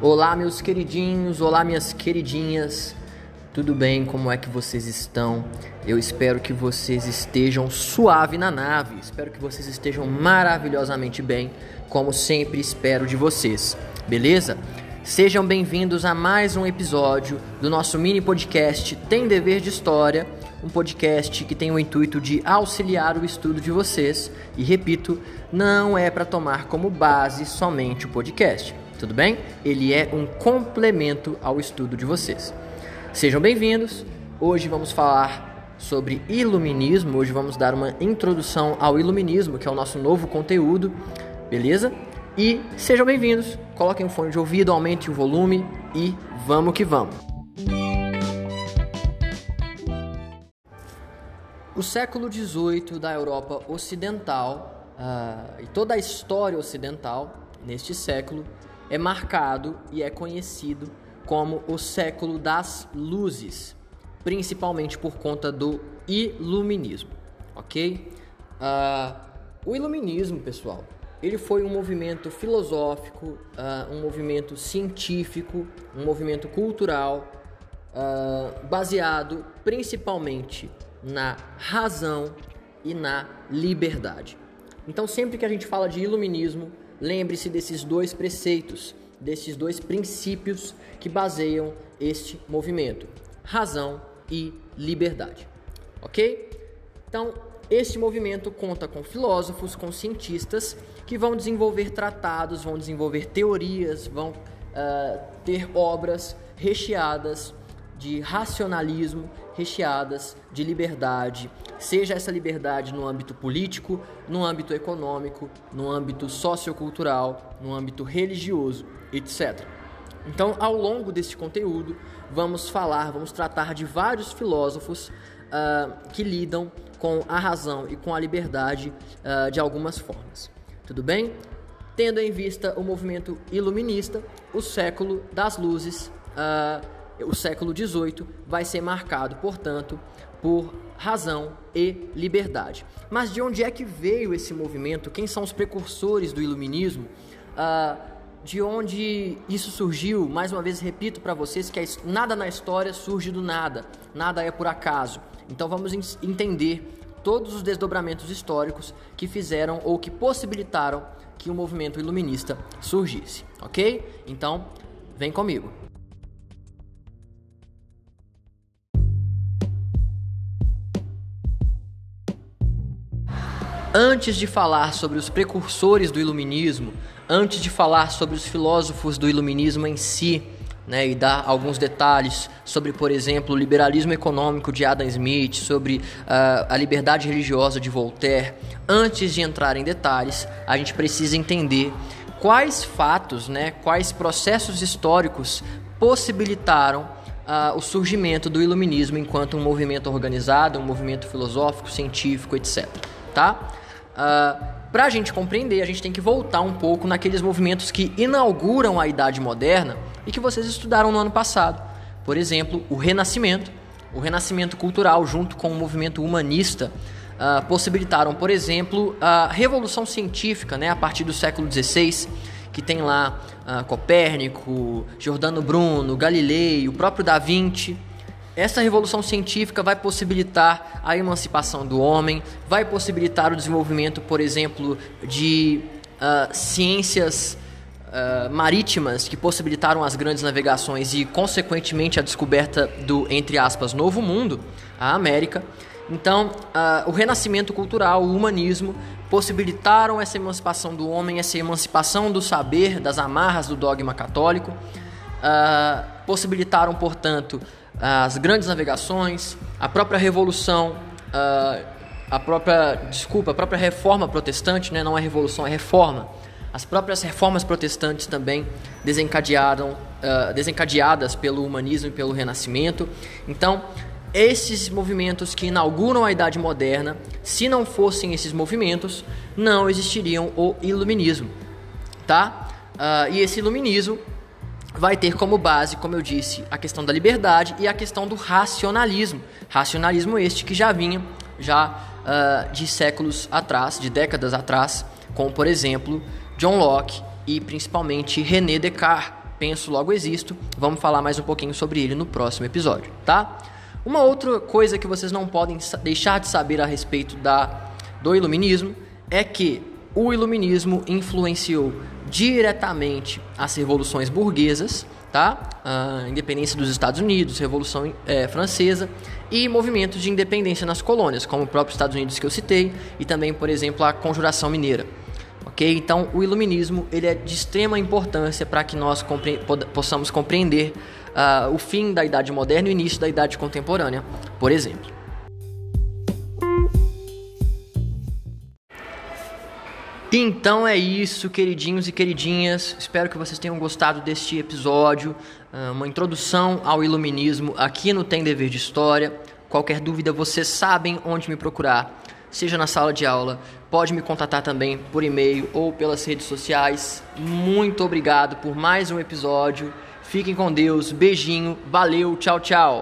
Olá, meus queridinhos, olá, minhas queridinhas. Tudo bem? Como é que vocês estão? Eu espero que vocês estejam suave na nave. Espero que vocês estejam maravilhosamente bem, como sempre espero de vocês. Beleza? Sejam bem-vindos a mais um episódio do nosso mini podcast Tem Dever de História, um podcast que tem o intuito de auxiliar o estudo de vocês. E repito, não é para tomar como base somente o podcast tudo bem? Ele é um complemento ao estudo de vocês. Sejam bem-vindos. Hoje vamos falar sobre iluminismo. Hoje vamos dar uma introdução ao iluminismo, que é o nosso novo conteúdo, beleza? E sejam bem-vindos. Coloquem o fone de ouvido, aumente o volume e vamos que vamos. O século XVIII da Europa Ocidental uh, e toda a história ocidental neste século é marcado e é conhecido como o século das luzes, principalmente por conta do iluminismo, ok? Uh, o iluminismo, pessoal, ele foi um movimento filosófico, uh, um movimento científico, um movimento cultural, uh, baseado principalmente na razão e na liberdade. Então, sempre que a gente fala de iluminismo, Lembre-se desses dois preceitos, desses dois princípios que baseiam este movimento: razão e liberdade. Ok? Então, este movimento conta com filósofos, com cientistas que vão desenvolver tratados, vão desenvolver teorias, vão uh, ter obras recheadas de racionalismo, recheadas de liberdade, seja essa liberdade no âmbito político, no âmbito econômico, no âmbito sociocultural, no âmbito religioso, etc. Então, ao longo deste conteúdo, vamos falar, vamos tratar de vários filósofos uh, que lidam com a razão e com a liberdade uh, de algumas formas. Tudo bem? Tendo em vista o movimento iluminista, o século das luzes, uh, o século XVIII, vai ser marcado, portanto, por razão e liberdade. Mas de onde é que veio esse movimento? Quem são os precursores do iluminismo? Uh, de onde isso surgiu? Mais uma vez repito para vocês que nada na história surge do nada, nada é por acaso. Então vamos entender todos os desdobramentos históricos que fizeram ou que possibilitaram que o movimento iluminista surgisse, ok? Então vem comigo. Antes de falar sobre os precursores do iluminismo, antes de falar sobre os filósofos do iluminismo em si, né, e dar alguns detalhes sobre, por exemplo, o liberalismo econômico de Adam Smith, sobre uh, a liberdade religiosa de Voltaire, antes de entrar em detalhes, a gente precisa entender quais fatos, né, quais processos históricos possibilitaram uh, o surgimento do iluminismo enquanto um movimento organizado, um movimento filosófico, científico, etc. Tá? Uh, ah, Para a gente compreender, a gente tem que voltar um pouco naqueles movimentos que inauguram a Idade Moderna e que vocês estudaram no ano passado. Por exemplo, o Renascimento, o Renascimento cultural, junto com o movimento humanista, uh, possibilitaram, por exemplo, a Revolução Científica, né, a partir do século XVI, que tem lá uh, Copérnico, Giordano Bruno, Galilei, o próprio Da Vinci. Essa revolução científica vai possibilitar a emancipação do homem, vai possibilitar o desenvolvimento, por exemplo, de uh, ciências uh, marítimas que possibilitaram as grandes navegações e, consequentemente, a descoberta do, entre aspas, novo mundo, a América. Então, uh, o renascimento cultural, o humanismo, possibilitaram essa emancipação do homem, essa emancipação do saber, das amarras do dogma católico, possibilitaram, portanto, as grandes navegações, a própria revolução, a própria, desculpa, a própria reforma protestante, né? não é revolução, é reforma. As próprias reformas protestantes também desencadearam, uh, desencadeadas pelo humanismo e pelo renascimento. Então, esses movimentos que inauguram a Idade Moderna, se não fossem esses movimentos, não existiriam o Iluminismo, tá? Uh, e esse Iluminismo vai ter como base, como eu disse, a questão da liberdade e a questão do racionalismo. Racionalismo este que já vinha já uh, de séculos atrás, de décadas atrás, como por exemplo John Locke e principalmente René Descartes, penso logo existo. Vamos falar mais um pouquinho sobre ele no próximo episódio, tá? Uma outra coisa que vocês não podem deixar de saber a respeito da, do iluminismo é que o iluminismo influenciou diretamente as revoluções burguesas, tá? A independência dos Estados Unidos, Revolução é, Francesa e movimentos de independência nas colônias, como o próprio Estados Unidos que eu citei e também, por exemplo, a Conjuração Mineira. Ok? Então, o iluminismo ele é de extrema importância para que nós compre possamos compreender uh, o fim da Idade Moderna e o início da Idade Contemporânea, por exemplo. Então é isso, queridinhos e queridinhas. Espero que vocês tenham gostado deste episódio, ah, uma introdução ao iluminismo aqui no Tem Dever de História. Qualquer dúvida, vocês sabem onde me procurar, seja na sala de aula, pode me contatar também por e-mail ou pelas redes sociais. Muito obrigado por mais um episódio. Fiquem com Deus, beijinho, valeu, tchau, tchau.